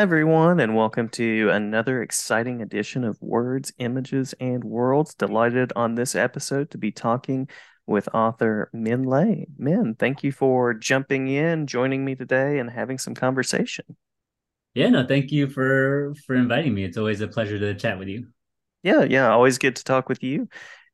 Hi, everyone, and welcome to another exciting edition of Words, Images, and Worlds. Delighted on this episode to be talking with author Minh Lê. Minh, thank you for jumping in, joining me today, and having some conversation. Yeah, no, thank you for for inviting me. It's always a pleasure to chat with you. Yeah, yeah, always good to talk with you.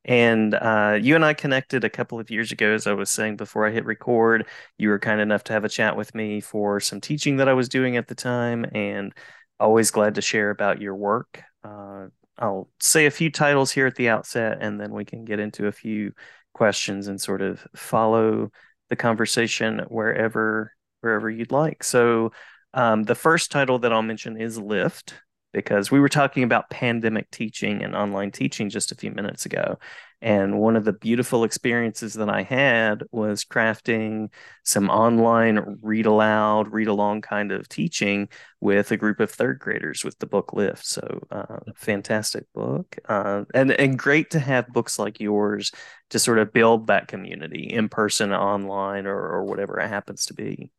And uh, you and I connected a couple of years ago, as I was saying before I hit record. You were kind enough to have a chat with me for some teaching that I was doing at the time, and always glad to share about your work. Uh, I'll say a few titles here at the outset, and then we can get into a few questions and sort of follow the conversation wherever wherever you'd like. So, um, the first title that I'll mention is Lift because we were talking about pandemic teaching and online teaching just a few minutes ago. And one of the beautiful experiences that I had was crafting some online read aloud, read along kind of teaching with a group of third graders with the book Lift. So, uh, fantastic book. Uh, and, and great to have books like yours to sort of build that community in person, online, or, or whatever it happens to be.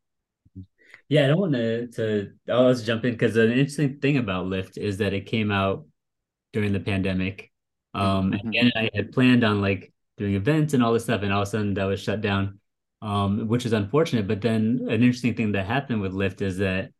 Yeah, I don't want to to oh, let's jump in because an interesting thing about Lift is that it came out during the pandemic. Um, mm-hmm. and I had planned on like doing events and all this stuff, and all of a sudden that was shut down, um, which is unfortunate. But then an interesting thing that happened with Lift is that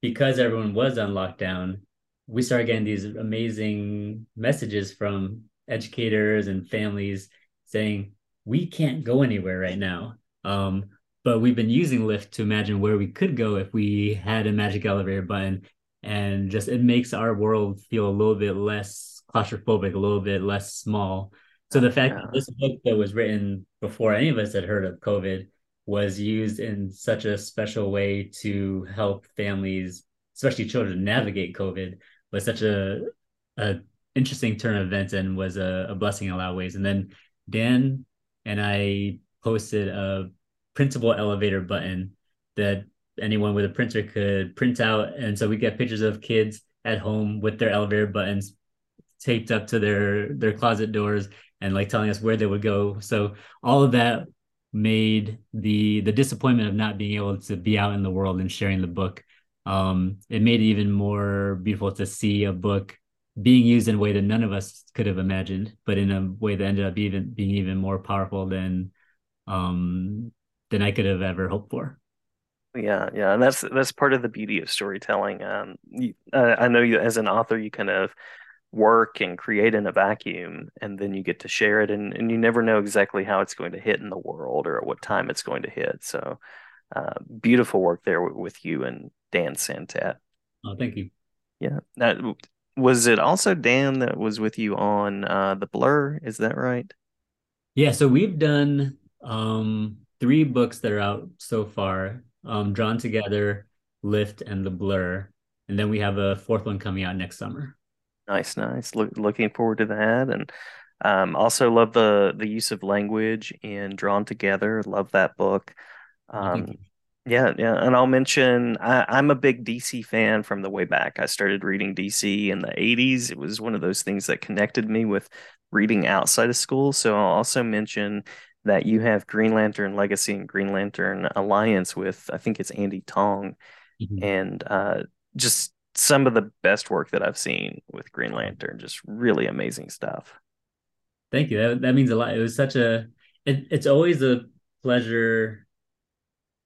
because everyone was on lockdown, we started getting these amazing messages from educators and families saying we can't go anywhere right now. Um, but we've been using Lift to imagine where we could go if we had a magic elevator button. And just it makes our world feel a little bit less claustrophobic a little bit less small. So the fact yeah. that this book that was written before any of us had heard of covid was used in such a special way to help families especially children navigate covid was such a, a interesting turn of events and was a, a blessing in a lot of ways. And then dan and i posted a printable elevator button that anyone with a printer could print out. And so we get pictures of kids at home with their elevator buttons taped up to their their closet doors and like telling us where they would go. So all of that made the the disappointment of not being able to be out in the world and sharing the book um it made it even more beautiful to see a book being used in a way that none of us could have imagined but in a way that ended up even being even more powerful than um than I could have ever hoped for. Yeah, yeah, and that's that's part of the beauty of storytelling. Um, you, uh, I know you as an author, you kind of work and create in a vacuum, and then you get to share it, and, and you never know exactly how it's going to hit in the world or at what time it's going to hit. So, uh, beautiful work there with you and Dan Santat. Oh, thank you. Yeah. Now, was it also Dan that was with you on uh, the Blur? Is that right? Yeah. So we've done um three books that are out so far um, Drawn Together, Lift, and The Blur. And then we have a fourth one coming out next summer. Nice, nice. Look, looking forward to that. And um, also love the the use of language in Drawn Together. Love that book. Um, yeah, yeah. And I'll mention I, am a big DC fan from the way back. I started reading DC in the 80s. It was one of those things that connected me with reading outside of school. So I'll also mention that you have Green Lantern Legacy and Green Lantern Alliance with, I think it's Andie Tong, mm-hmm. and uh, just some of the best work that I've seen with Green Lantern. Just really amazing stuff. Thank you. That that means a lot. It was such a. It, it's always a pleasure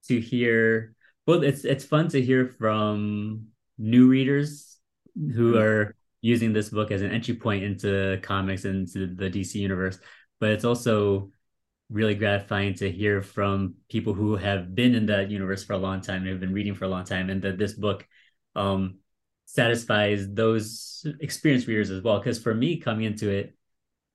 to hear. Well, it's it's fun to hear from new readers who mm-hmm. are using this book as an entry point into comics and into the DC universe. But it's also really gratifying to hear from people who have been in that universe for a long time and have been reading for a long time, and that this book um, satisfies those experienced readers as well. Because for me, coming into it,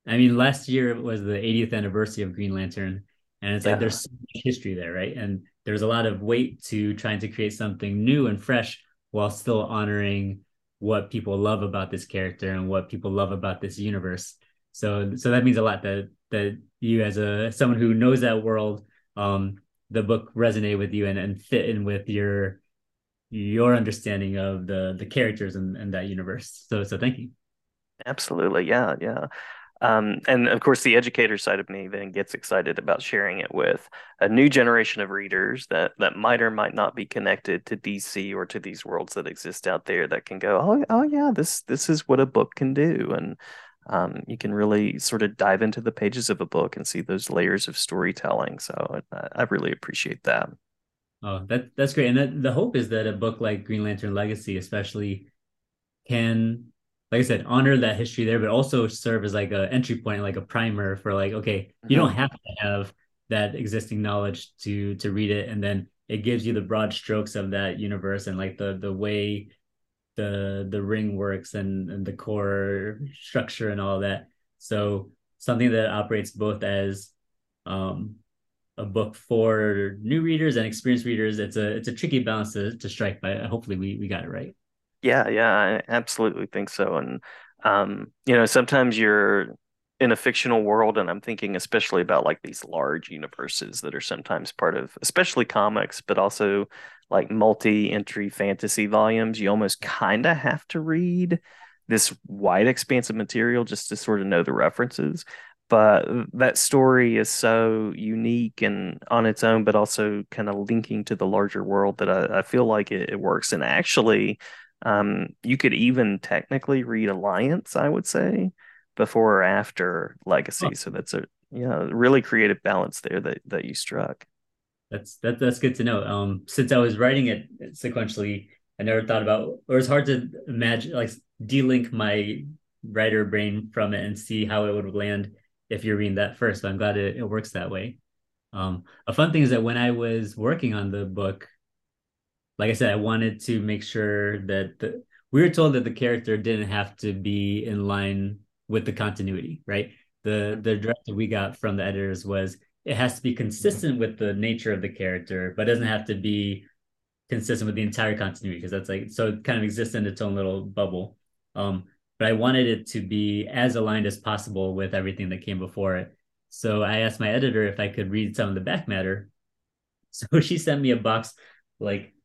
I mean, last year was the 80th anniversary of Green Lantern, and it's yeah. like there's so much history there, right? And there's a lot of weight to trying to create something new and fresh while still honoring what people love about this character and what people love about this universe. So, so that means a lot that that you as a someone who knows that world um the book resonate with you and, and fit in with your your understanding of the the characters and, and that universe. So so thank you. Absolutely. Yeah yeah. Um, and of course, the educator side of me then gets excited about sharing it with a new generation of readers that that might or might not be connected to DC or to these worlds that exist out there that can go, oh, oh yeah, this this is what a book can do, and um, you can really sort of dive into the pages of a book and see those layers of storytelling. So I, I really appreciate that. Oh, that that's great, and that, the hope is that a book like Green Lantern Legacy, especially, can like I said, honor that history there, but also serve as like a entry point, like a primer for like, okay, you don't mm-hmm. have to have that existing knowledge to to read it, and then it gives you the broad strokes of that universe and like the the way the the ring works and, and the core structure and all that. So something that operates both as um, a book for new readers and experienced readers. It's a it's a tricky balance to, to strike, but hopefully we we got it right. Yeah, yeah, I absolutely think so. And um, you know, sometimes you're in a fictional world, and I'm thinking especially about like these large universes that are sometimes part of, especially comics, but also like multi-entry fantasy volumes. You almost kind of have to read this wide expanse of material just to sort of know the references but that story is so unique and on its own, but also kind of linking to the larger world that I, I feel like it, it, works. And actually, um, you could even technically read Alliance, I would say, before or after Legacy. Oh. So that's a yeah, really creative balance there that that you struck. That's that that's good to know. Um, since I was writing it sequentially, I never thought about, or it's hard to imagine, like delink my writer brain from it and see how it would land if you're reading that first. So I'm glad it, it works that way. Um, a fun thing is that when I was working on the book, like I said, I wanted to make sure that the, we were told that the character didn't have to be in line with the continuity, right? The the directive we got from the editors was it has to be consistent with the nature of the character, but doesn't have to be consistent with the entire continuity because that's like so it kind of exists in its own little bubble. Um, but I wanted it to be as aligned as possible with everything that came before it. So I asked my editor if I could read some of the back matter. So she sent me a box, like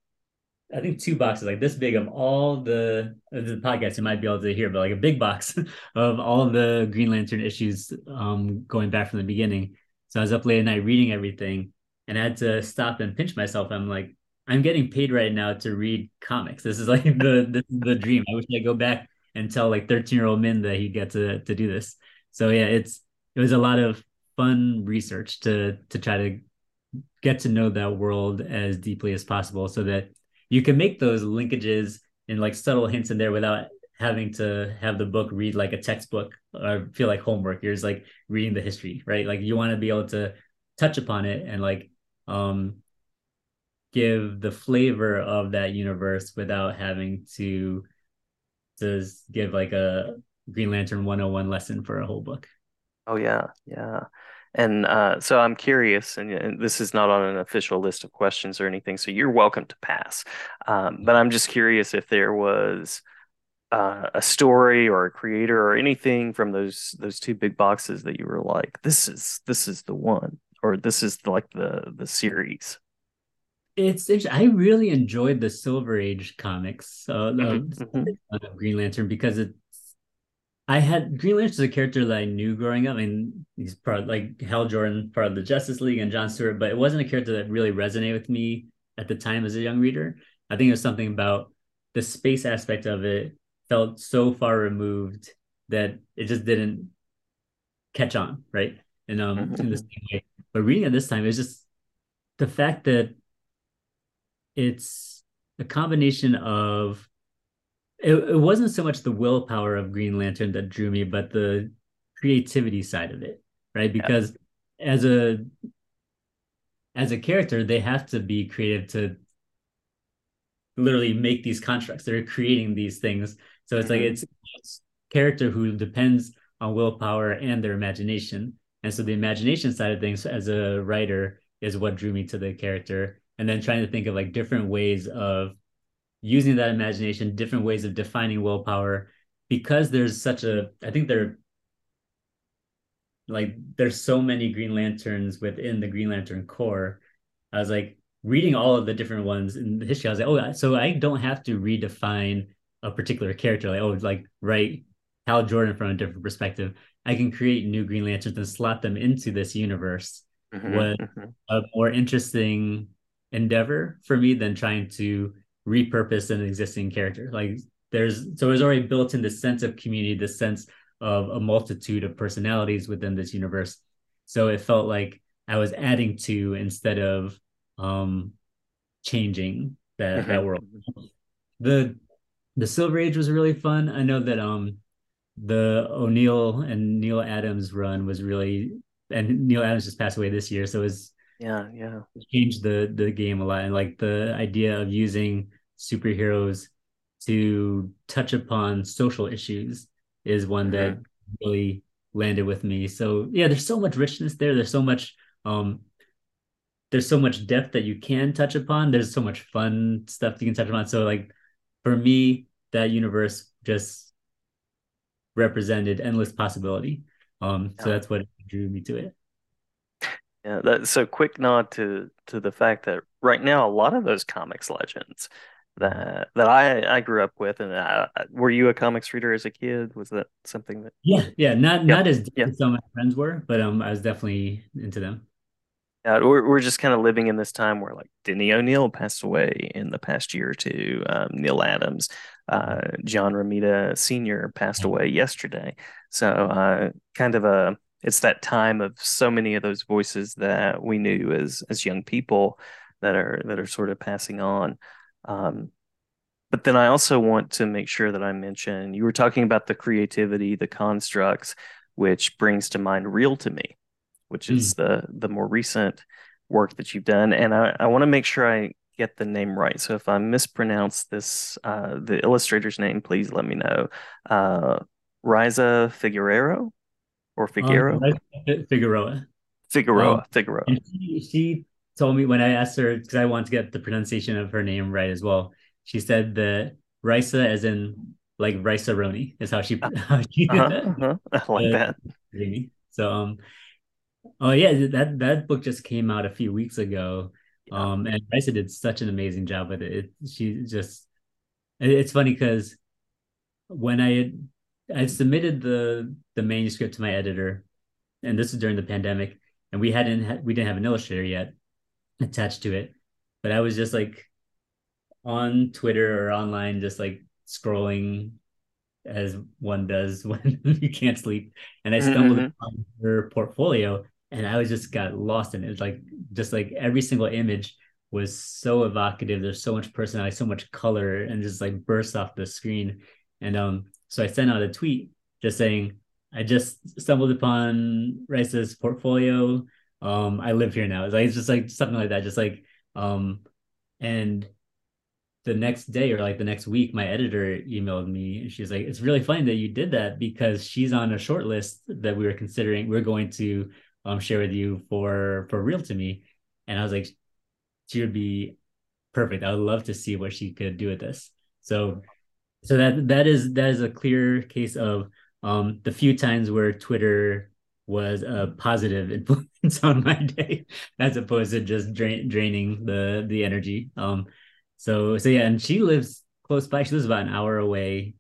I think two boxes, like this big, of all the the podcast you might be able to hear, but like a big box of all the Green Lantern issues, um, going back from the beginning. So I was up late at night reading everything, and I had to stop and pinch myself. I'm like, I'm getting paid right now to read comics. This is like the this is the dream. I wish I go back and tell like 13 year old Minh that he get to to do this. So yeah, it's it was a lot of fun research to to try to get to know that world as deeply as possible so that you can make those linkages and like subtle hints in there without having to have the book read like a textbook or feel like homework. You're just like reading the history, right? Like you want to be able to touch upon it and like um give the flavor of that universe without having to to give like a Green Lantern 101 lesson for a whole book. Oh yeah, yeah. And uh, so I'm curious, and, and, this is not on an official list of questions or anything, so you're welcome to pass. Um, but I'm just curious if there was uh, a story or a creator or anything from those those two big boxes that you were like, this is this is the one, or this is like the the series it's I really enjoyed the Silver Age comics uh, mm-hmm. of Green Lantern because it's I had Green Lantern as a character that I knew growing up. I mean, he's part of, like Hal Jordan, part of the Justice League, and John Stewart, but it wasn't a character that really resonated with me at the time as a young reader. I think it was something about the space aspect of it felt so far removed that it just didn't catch on, right? And um, mm-hmm. in the same way. But reading it this time, it's just the fact that it's a combination of it, it wasn't so much the willpower of Green Lantern that drew me, but the creativity side of it, right? Because yeah. as a as a character, they have to be creative to literally make these constructs. They're creating these things. So it's mm-hmm. like it's, it's character who depends on willpower and their imagination. And so the imagination side of things as a writer is what drew me to the character and then trying to think of like different ways of using that imagination, different ways of defining willpower, because there's such a, I think there, like, there's so many Green Lanterns within the Green Lantern Corps. I was like reading all of the different ones in the history. I was like, oh, so I don't have to redefine a particular character. Like, oh, like, write Hal Jordan from a different perspective. I can create new Green Lanterns and slot them into this universe mm-hmm, was mm-hmm. a more interesting endeavor for me than trying to repurpose an existing character. Like there's so there's already built in the sense of community, this sense of a multitude of personalities within this universe. So it felt like I was adding to instead of um changing that mm-hmm. that world. The the Silver Age was really fun. I know that um the O'Neil and Neal Adams run was really and Neal Adams just passed away this year, so it was yeah yeah changed the the game a lot and like the idea of using superheroes to touch upon social issues is one mm-hmm. that really landed with me. So yeah, there's so much richness there. There's so much um there's so much depth that you can touch upon. There's so much fun stuff you can touch upon. So like for me, that universe just represented endless possibility. Um, so that's what drew me to it. Yeah, that's so quick nod to to the fact that right now a lot of those comics legends that that I I grew up with, and I, were you a comics reader as a kid? Was that something that? Yeah, yeah, not yeah. not as yeah. as some of my friends were, but um, I was definitely into them. Yeah, we're we're just kind of living in this time where like Denny O'Neil passed away in the past year or two. Um, Neal Adams, uh, John Romita Sr. passed away yesterday. So uh, kind of a it's that time of so many of those voices that we knew as as young people that are that are sort of passing on. Um, but then I also want to make sure that I mention you were talking about the creativity, the constructs, which brings to mind Real to Me which is mm. the the more recent work that you've done. And I, I want to make sure I get the name right. So if I mispronounce this, uh, the illustrator's name, please let me know. Uh, Raissa Figueroa or Figueroa? Um, Figueroa. Figueroa. Um, Figueroa. She, she, told me when I asked her, because I want to get the pronunciation of her name right as well. She said that Raissa, as in like Rice-A-Roni, is how she, how she uh-huh, uh-huh. Like uh, that. So um Oh yeah, that that book just came out a few weeks ago. Yeah. Um, and Raissa did such an amazing job with it. it she just it's funny because when I had I submitted the the manuscript to my editor, and this was during the pandemic, and we hadn't we didn't have an illustrator yet attached to it, but I was just like on Twitter or online, just like scrolling as one does when you can't sleep, and I stumbled mm-hmm. upon her portfolio, and I was just got lost in it. It was like just like every single image was so evocative. There's so much personality, so much color, and just like burst off the screen. And um, so I sent out a tweet just saying, I just stumbled upon Raissa's portfolio. Um, I live here now. It's like it's just like something like that. Just like um, and the next day or like the next week, my editor emailed me and she's like, "It's really funny that you did that because she's on a short list that we were considering. We're going to um share with you for for real to me and i was like she would be perfect i would love to see what she could do with this so so that that is that is a clear case of um the few times where twitter was a positive influence on my day as opposed to just drain, draining the the energy. Um so so yeah and she lives close by she lives about an hour away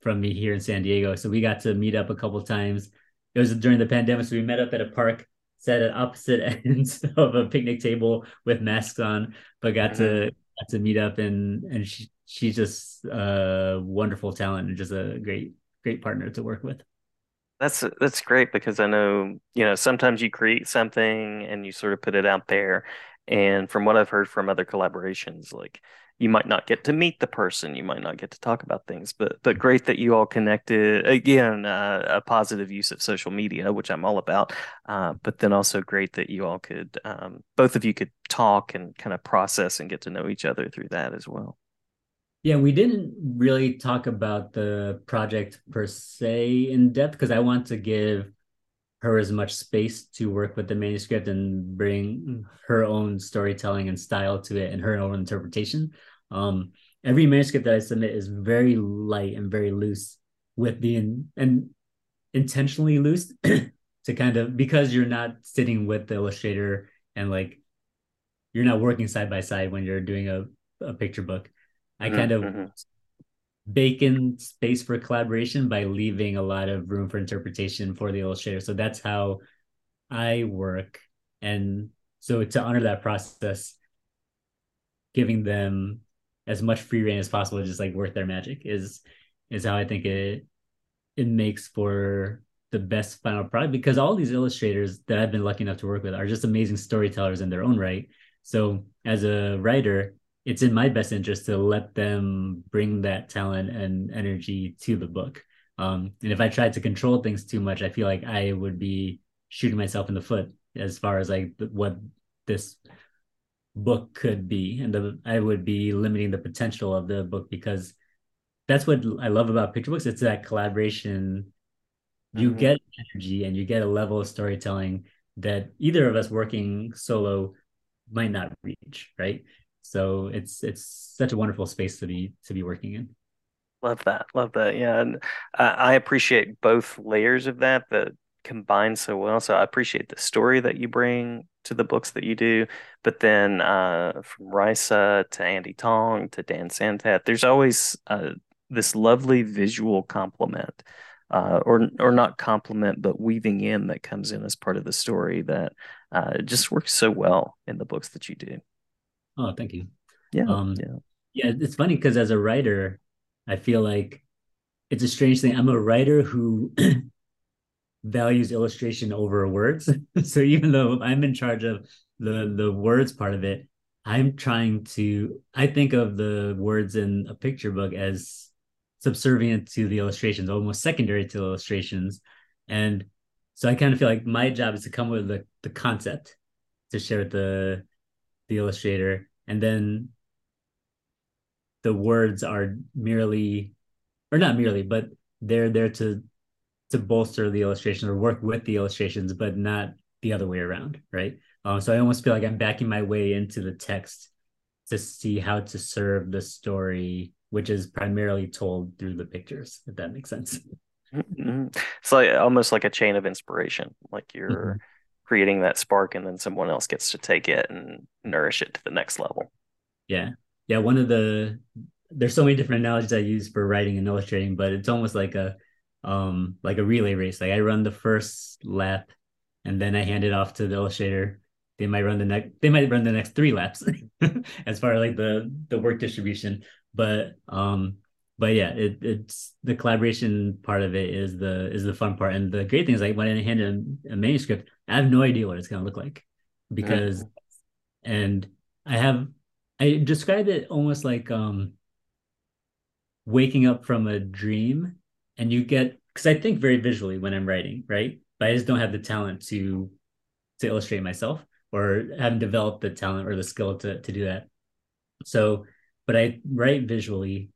from me here in san diego. So we got to meet up a couple times. It was during the pandemic, so we met up at a park, sat at opposite ends of a picnic table with masks on, but got mm-hmm. to got to meet up and and she she's just a wonderful talent and just a great great partner to work with. That's that's great because I know you know sometimes you create something and you sort of put it out there, and from what I've heard from other collaborations, like you might not get to meet the person you might not get to talk about things but but great that you all connected. Again uh, a positive use of social media which i'm all about uh, but then also great that you all could um, both of you could talk and kind of process and get to know each other through that as well yeah we didn't really talk about the project per se in depth because i want to give her as much space to work with the manuscript and bring her own storytelling and style to it and her own interpretation. Um, every manuscript that I submit is very light and very loose with the in, and intentionally loose to kind of because you're not sitting with the illustrator and like you're not working side by side when you're doing a, a picture book. I mm-hmm, kind of mm-hmm. bake in space for collaboration by leaving a lot of room for interpretation for the illustrator. So that's how I work. And so to honor that process, giving them as much free reign as possible just like work their magic is is how I think it it makes for the best final product because all these illustrators that I've been lucky enough to work with are just amazing storytellers in their own right. So as a writer, it's in my best interest to let them bring that talent and energy to the book. Um, and if I tried to control things too much, I feel like I would be shooting myself in the foot as far as like what this book could be, and the, I would be limiting the potential of the book because that's what I love about picture books. It's that collaboration. You mm-hmm. get energy and you get a level of storytelling that either of us working solo might not reach, right? So it's it's such a wonderful space to be to be working in. Love that, love that. Yeah, and I appreciate both layers of that that combine so well. So I appreciate the story that you bring to the books that you do, but then uh, from Raissa to Andie Tong to Dan Santat, there's always uh, this lovely visual complement. Uh, or or not complement, but weaving in that comes in as part of the story that uh, just works so well in the books that you do. Oh, thank you. Yeah. Um, yeah. Yeah. It's funny because as a writer, I feel like it's a strange thing. I'm a writer who values illustration over words. so even though I'm in charge of the the words part of it, I'm trying to I think of the words in a picture book as subservient to the illustrations, almost secondary to the illustrations. And so I kind of feel like my job is to come with the, the concept to share with the the illustrator and then the words are merely or not merely but they're there to to bolster the illustrations or work with the illustrations but not the other way around right? Um, so i almost feel like i'm backing my way into the text to see how to serve the story which is primarily told through the pictures if that makes sense. Mm-hmm. it's like almost like a chain of inspiration like you're mm-hmm creating that spark and then someone else gets to take it and nourish it to the next level. Yeah. Yeah one of the there's so many different analogies i use for writing and illustrating but it's almost like a um like a relay race. Like i run the first lap and then i hand it off to the illustrator. They might run the next they might run the next three laps as far as like the the work distribution. But um but yeah, it, it's the collaboration part of it is the is the fun part, and the great thing is like when I hand a, a manuscript, I have no idea what it's gonna look like because, mm-hmm. and I have I describe it almost like um waking up from a dream, and you get because I think very visually when I'm writing, right? But I just don't have the talent to to illustrate myself or haven't developed the talent or the skill to to do that. So, but I write visually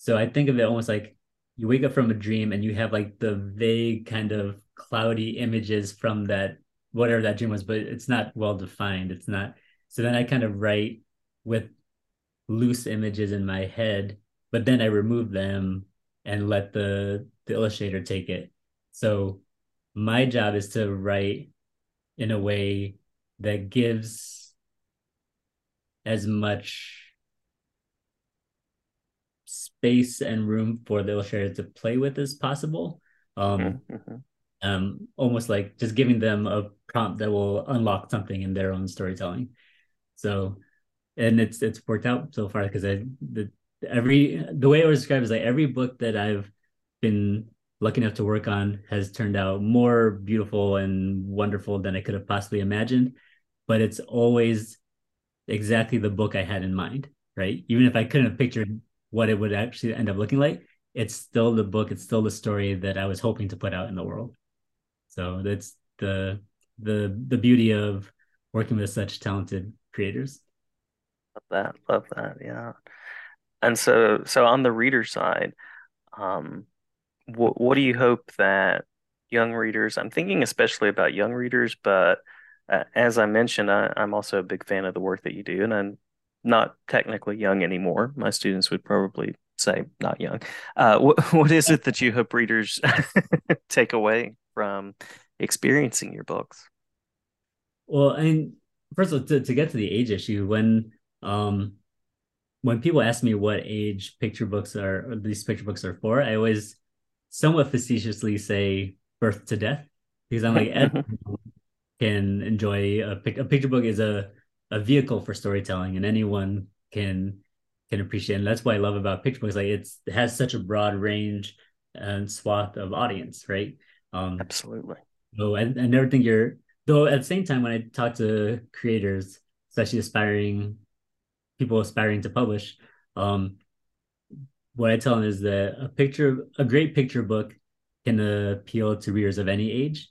so I think of it almost like you wake up from a dream and you have like the vague kind of cloudy images from that whatever that dream was, but it's not well defined. It's not. So then I kind of write with loose images in my head, but then I remove them and let the the illustrator take it. So my job is to write in a way that gives as much space and room for the illustrator to play with as possible. Um, mm-hmm, um, almost like just giving them a prompt that will unlock something in their own storytelling. So, and it's it's worked out so far because I the every the way I was described is like every book that I've been lucky enough to work on has turned out more beautiful and wonderful than I could have possibly imagined. But it's always exactly the book I had in mind, right? Even if I couldn't have pictured what it would actually end up looking like, it's still the book, it's still the story that I was hoping to put out in the world. So that's the the the beauty of working with such talented creators. Love that, love that, yeah. And so so on the reader side, um, what what do you hope that young readers? I'm thinking especially about young readers, but uh, as I mentioned, I, I'm also a big fan of the work that you do, and I'm not technically young anymore. My students would probably say not young. Uh, what what is it that you hope readers take away from experiencing your books? Well, and first of all, to, to get to the age issue, when um, when people ask me what age picture books are, these picture books are for, I always somewhat facetiously say birth to death because I'm like, can enjoy a, a picture book is a, a vehicle for storytelling and anyone can can appreciate. And that's what I love about picture books. Like it's it has such a broad range and swath of audience, right? Um, Absolutely. So I, I never think you're though at the same time when I talk to creators, especially aspiring people aspiring to publish, um, what I tell them is that a picture, a great picture book can appeal to readers of any age,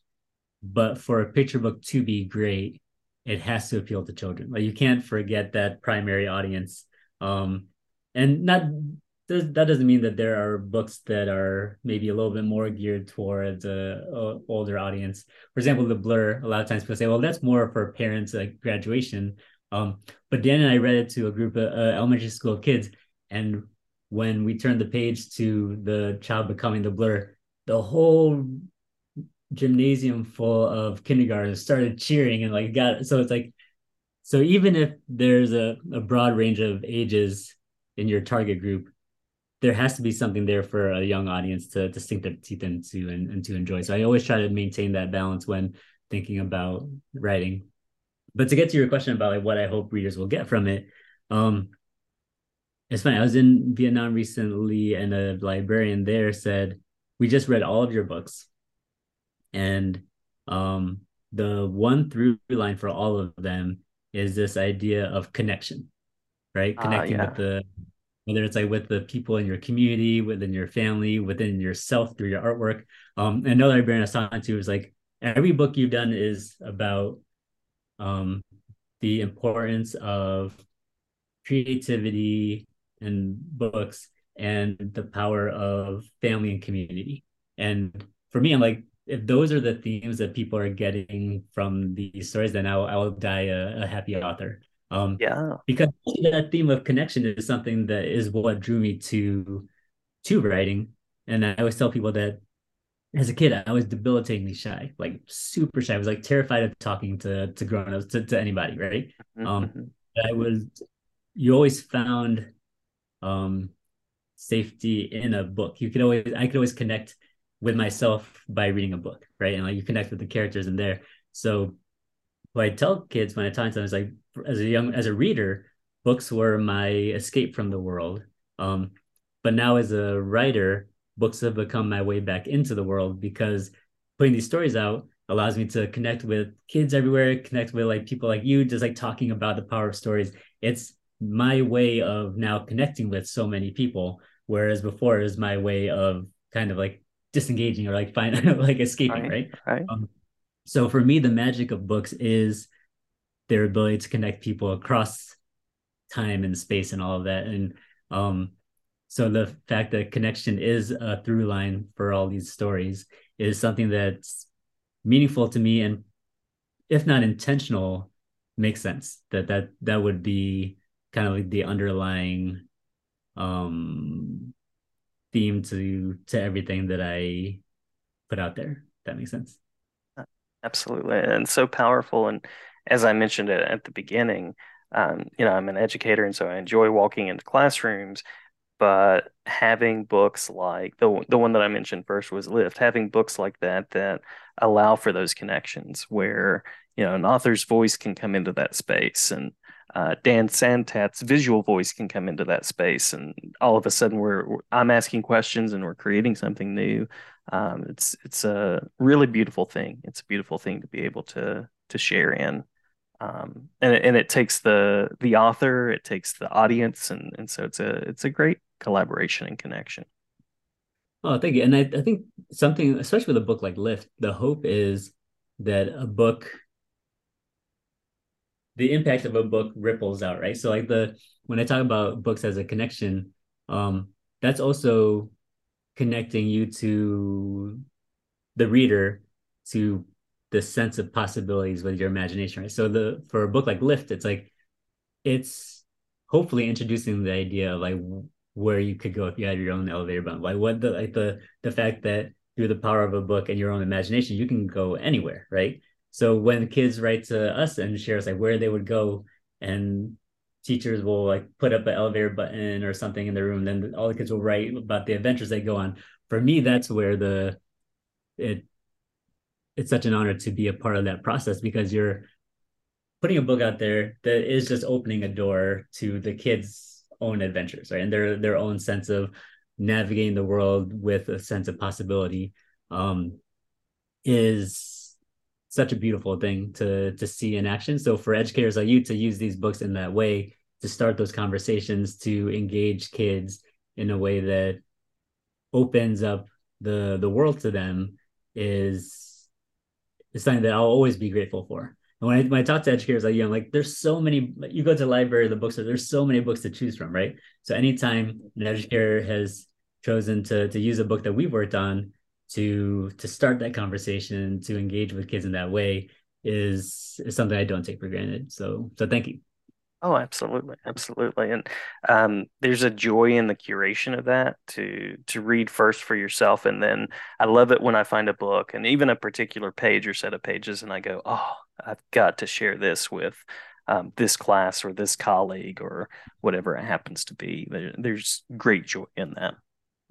but for a picture book to be great, it has to appeal to children. Like you can't forget that primary audience. Um, and not that doesn't mean that there are books that are maybe a little bit more geared towards a, a, older audience. For example, The Blur. A lot of times people say, "Well, that's more for parents like graduation." Um, but Dan and I read it to a group of uh, elementary school kids, and when we turned the page to the child becoming the blur, the whole gymnasium full of kindergartners started cheering and like got so it's like so even if there's a, a broad range of ages in your target group there has to be something there for a young audience to, to sink their teeth into and, and to enjoy. So i always try to maintain that balance when thinking about writing. But to get to your question about like what i hope readers will get from it um it's funny i was in vietnam recently and a librarian there said we just read all of your books and um, the one through line for all of them is this idea of connection, right? Ah, Connecting uh, yeah. with the whether it's like with the people in your community, within your family, within yourself through your artwork. Um, another librarian I was talking to was like, every book you've done is about um, the importance of creativity and books and the power of family and community. And for me, I'm like, if those are the themes that people are getting from these stories, then I'll I'll die a, a happy author. Um, yeah, because that theme of connection is something that is what drew me to to writing. And I always tell people that as a kid, I was debilitatingly shy, like super shy. I was like terrified of talking to to grown-ups, to, to anybody, right? Mm-hmm. Um, mm-hmm. I was you always found um safety in a book. You could always I could always connect with myself by reading a book, right? And like you connect with the characters in there. So what I tell kids when I talk to them is like as a young as a reader, books were my escape from the world. Um, but now as a writer, books have become my way back into the world because putting these stories out allows me to connect with kids everywhere, connect with like people like you, just like talking about the power of stories. It's my way of now connecting with so many people. Whereas before is my way of kind of like disengaging or like find like escaping, right? Right. right. Um, so for me, the magic of books is their ability to connect people across time and space and all of that. And um, so the fact that connection is a through line for all these stories is something that's meaningful to me and if not intentional, makes sense. That that that would be kind of like the underlying um theme to to everything that I put out there. that makes sense. Absolutely, and so powerful. And as I mentioned it at the beginning, um, you know, I'm an educator, and so I enjoy walking into classrooms. But having books like the the one that I mentioned first was Lift, having books like that that allow for those connections, where you know an author's voice can come into that space and uh, Dan Santat's visual voice can come into that space, and all of a sudden we're, I'm asking questions and we're creating something new. Um, it's it's a really beautiful thing. It's a beautiful thing to be able to to share in, um, and and it takes the the author, it takes the audience, and and so it's a it's a great collaboration and connection. Oh, thank you. And I, I think something, especially with a book like Lift, the hope is that a book the impact of a book ripples out, right? So like the when I talk about books as a connection, um, that's also connecting you to the reader to the sense of possibilities with your imagination, right? So the for a book like Lift, it's like it's hopefully introducing the idea of like where you could go if you had your own elevator bump. Like what the like the the fact that through the power of a book and your own imagination, you can go anywhere, right? So when kids write to us and share us like where they would go and teachers will like put up an elevator button or something in the room then all the kids will write about the adventures they go on. For me that's where the it it's such an honor to be a part of that process because you're putting a book out there that is just opening a door to the kids own adventures right? And their their own sense of navigating the world with a sense of possibility um is such a beautiful thing to to see in action so for educators like you to use these books in that way to start those conversations to engage kids in a way that opens up the the world to them is is something that I'll always be grateful for. And when I when I talk to educators like you, I'm like, there's so many. You go to the library, the books are there's so many books to choose from, right? So anytime an educator has chosen to to use a book that we've worked on to to start that conversation, to engage with kids in that way, is is something I don't take for granted. So so thank you. Oh, absolutely, absolutely, and um, there's a joy in the curation of that to to read first for yourself, and then I love it when I find a book and even a particular page or set of pages, and I go, oh, I've got to share this with um, this class or this colleague or whatever it happens to be. There, there's great joy in that.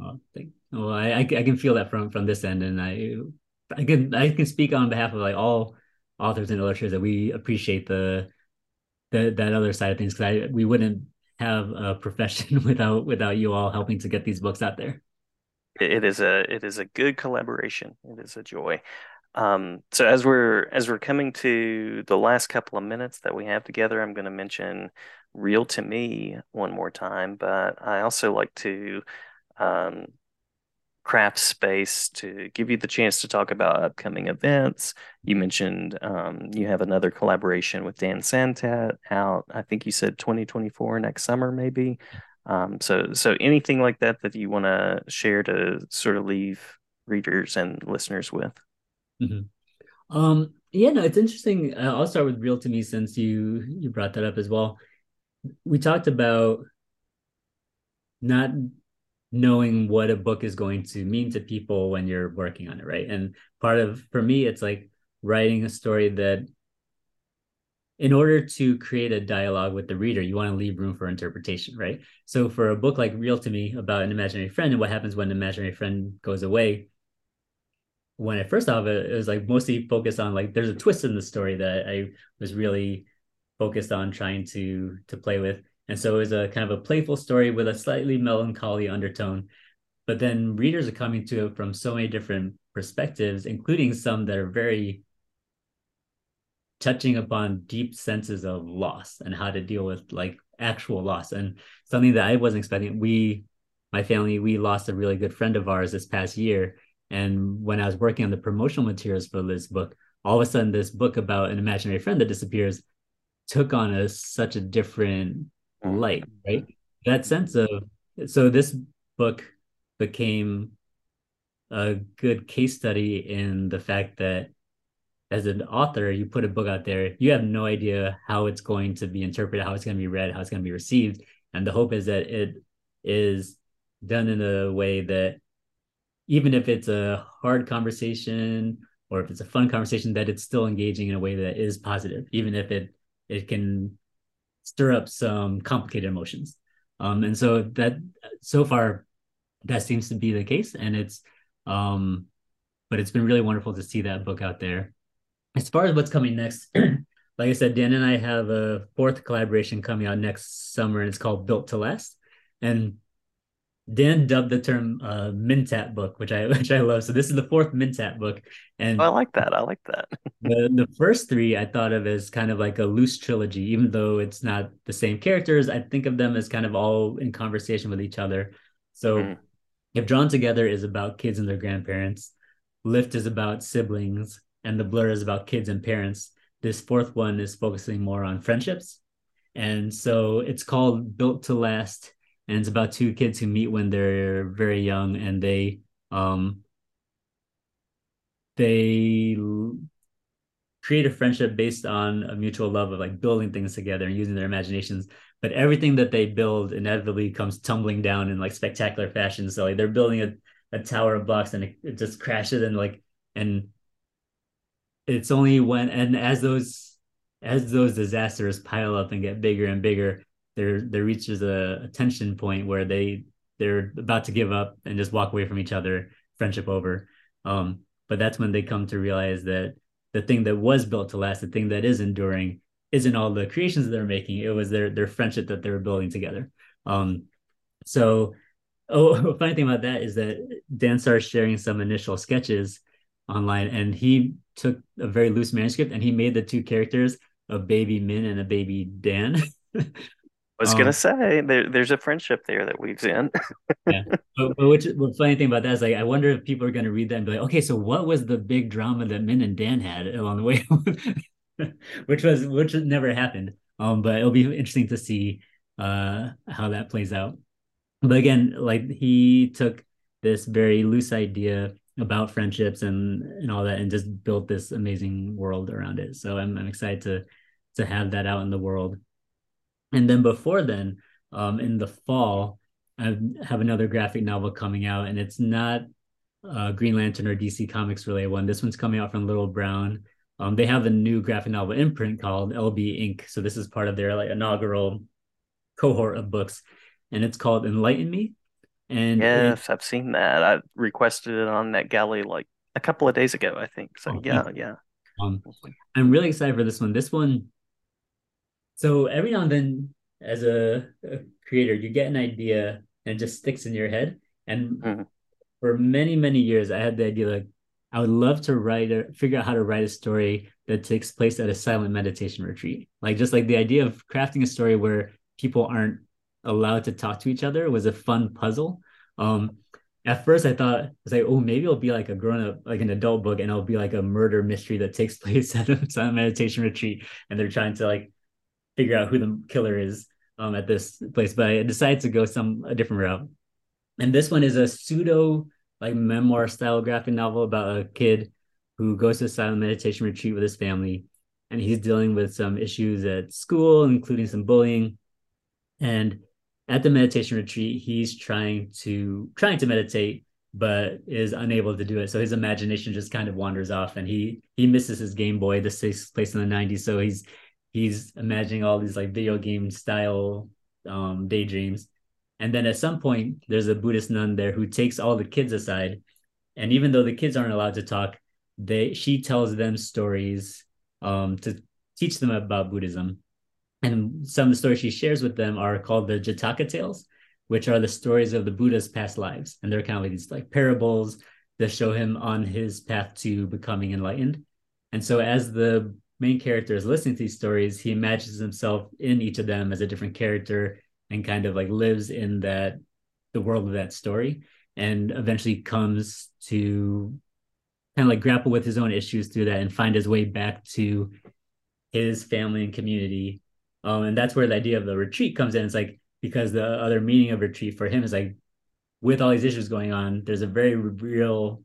Oh, thank, well, I, I can feel that from from this end, and I I can I can speak on behalf of like all authors and illustrators that we appreciate the that that other side of things because we wouldn't have a profession without without you all helping to get these books out there. It is a it is a good collaboration. It is a joy. Um, so as we're as we're coming to the last couple of minutes that we have together, I'm going to mention "Real to Me" one more time, but I also like to um, craft space to give you the chance to talk about upcoming events. You mentioned um, you have another collaboration with Dan Santat out. I think you said 2024 next summer, maybe. Um, so, so anything like that that you want to share to sort of leave readers and listeners with. Mm-hmm. Um, yeah, no, it's interesting. Uh, I'll start with real to me since you you brought that up as well. We talked about not knowing what a book is going to mean to people when you're working on it, right? And part of for me, it's like writing a story that in order to create a dialogue with the reader, you want to leave room for interpretation, right? So for a book like Real to Me about an imaginary friend and what happens when an imaginary friend goes away, when I first of it, it was like mostly focused on like there's a twist in the story that I was really focused on trying to to play with. And so it was a kind of a playful story with a slightly melancholy undertone. But then readers are coming to it from so many different perspectives, including some that are very touching upon deep senses of loss and how to deal with like actual loss and something that I wasn't expecting. We, my family, we lost a really good friend of ours this past year. And when I was working on the promotional materials for this book, all of a sudden this book about an imaginary friend that disappears took on a such a different light, right? That sense of so this book became a good case study in the fact that as an author, you put a book out there, you have no idea how it's going to be interpreted, how it's going to be read, how it's going to be received. And the hope is that it is done in a way that even if it's a hard conversation or if it's a fun conversation, that it's still engaging in a way that is positive, even if it it can stir up some complicated emotions. Um, and so that so far that seems to be the case, and it's um, but it's been really wonderful to see that book out there. As far as what's coming next, like I said, Dan and I have a fourth collaboration coming out next summer, and it's called Built to Last. And Dan dubbed the term uh, Mentat book, which I which I love. So this is the fourth Mentat book, and oh, I like that. I like that. the the first three I thought of as kind of like a loose trilogy, even though it's not the same characters. I think of them as kind of all in conversation with each other. So, mm. if Drawn Together is about kids and their grandparents, Lift is about siblings, and The Blur is about kids and parents. This fourth one is focusing more on friendships, and so it's called Built to Last and it's about two kids who meet when they're very young and they um they create a friendship based on a mutual love of like building things together and using their imaginations. But everything that they build inevitably comes tumbling down in like spectacular fashion. So like they're building a, a tower of blocks and it, it just crashes and like and it's only when and as those as those disasters pile up and get bigger and bigger there there reaches a, a tension point where they they're about to give up and just walk away from each other, friendship over. Um, but that's when they come to realize that the thing that was built to last, the thing that is enduring, isn't all the creations that they're making. It was their their friendship that they were building together. Um, so, oh, funny thing about that is that Dan started sharing some initial sketches online, and he took a very loose manuscript and he made the two characters a baby Minh and a baby Dan. I was um, gonna say there, there's a friendship there that weaves in. yeah, but, but which the funny thing about that is like I wonder if people are gonna read that and be like, okay, so what was the big drama that Minh and Dan had along the way, which was which never happened. Um, but it'll be interesting to see uh how that plays out. But again, like he took this very loose idea about friendships and and all that and just built this amazing world around it. So I'm I'm excited to to have that out in the world and then before then, um, in the fall, I have another graphic novel coming out, and it's not uh, Green Lantern or DC Comics related one. This one's coming out from Little Brown. Um, they have a new graphic novel imprint called LB Ink. So this is part of their like inaugural cohort of books, and it's called Enlighten Me. And yes, it, I've seen that. I requested it on NetGalley like a couple of days ago, I think. So oh, yeah, yeah. Um, I'm really excited for this one. This one so every now and then, as a, a creator, you get an idea and it just sticks in your head. And mm-hmm. for many, many years, I had the idea like I would love to write or figure out how to write a story that takes place at a silent meditation retreat. Like just like the idea of crafting a story where people aren't allowed to talk to each other was a fun puzzle. Um, at first I thought it's like, oh, maybe it'll be like a grown up, like an adult book, and it'll be like a murder mystery that takes place at a silent meditation retreat, and they're trying to like figure out who the killer is um, at this place, but I decided to go some a different route. And this one is a pseudo like memoir style graphic novel about a kid who goes to a silent meditation retreat with his family, and he's dealing with some issues at school, including some bullying. And at the meditation retreat, he's trying to trying to meditate, but is unable to do it. So his imagination just kind of wanders off, and he he misses his Game Boy. This takes place in the '90s, so he's he's imagining all these like video game style um, daydreams. And then at some point, there's a Buddhist nun there who takes all the kids aside, and even though the kids aren't allowed to talk, they she tells them stories um, to teach them about Buddhism. And some of the stories she shares with them are called the Jataka tales, which are the stories of the Buddha's past lives, and they're kind of like these like parables that show him on his path to becoming enlightened. And so as the main character is listening to these stories, he imagines himself in each of them as a different character and kind of like lives in that the world of that story and eventually comes to kind of like grapple with his own issues through that and find his way back to his family and community. Um, and that's where the idea of the retreat comes in. It's like because the other meaning of retreat for him is like with all these issues going on, there's a very real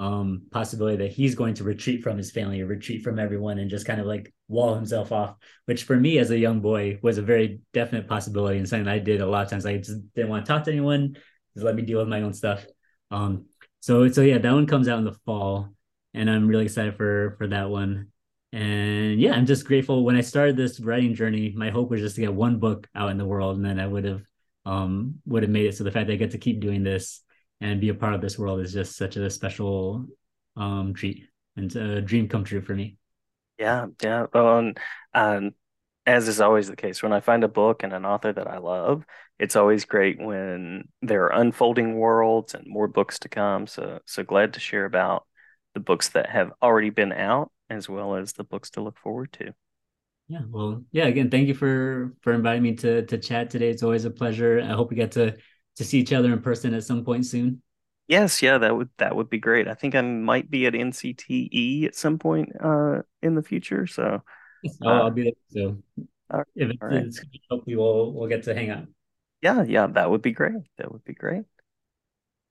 um, possibility that he's going to retreat from his family or retreat from everyone and just kind of like wall himself off, which for me as a young boy was a very definite possibility and something I did a lot of times. I just didn't want to talk to anyone, just let me deal with my own stuff. Um, so so yeah, that one comes out in the fall, and I'm really excited for for that one. And yeah, I'm just grateful. When I started this writing journey, my hope was just to get one book out in the world, and then I would have um would have made it. So the fact that I get to keep doing this and be a part of this world is just such a special um, treat and a dream come true for me. Yeah, yeah. Um, um, as is always the case, when I find a book and an author that I love, it's always great when there are unfolding worlds and more books to come. So, so glad to share about the books that have already been out as well as the books to look forward to. Yeah, well, yeah. Again, thank you for for inviting me to to chat today. It's always a pleasure. I hope we get to to see each other in person at some point soon? Yes, yeah, that would that would be great. I think I might be at NCTE at some point uh, in the future. So uh, I'll be there. So if it's, right. it's hopefully we'll we'll get to hang out. Yeah, yeah, that would be great. That would be great.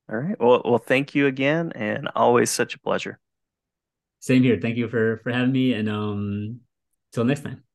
All right. Well, well, thank you again, and always such a pleasure. Same here. Thank you for for having me, and um, till next time.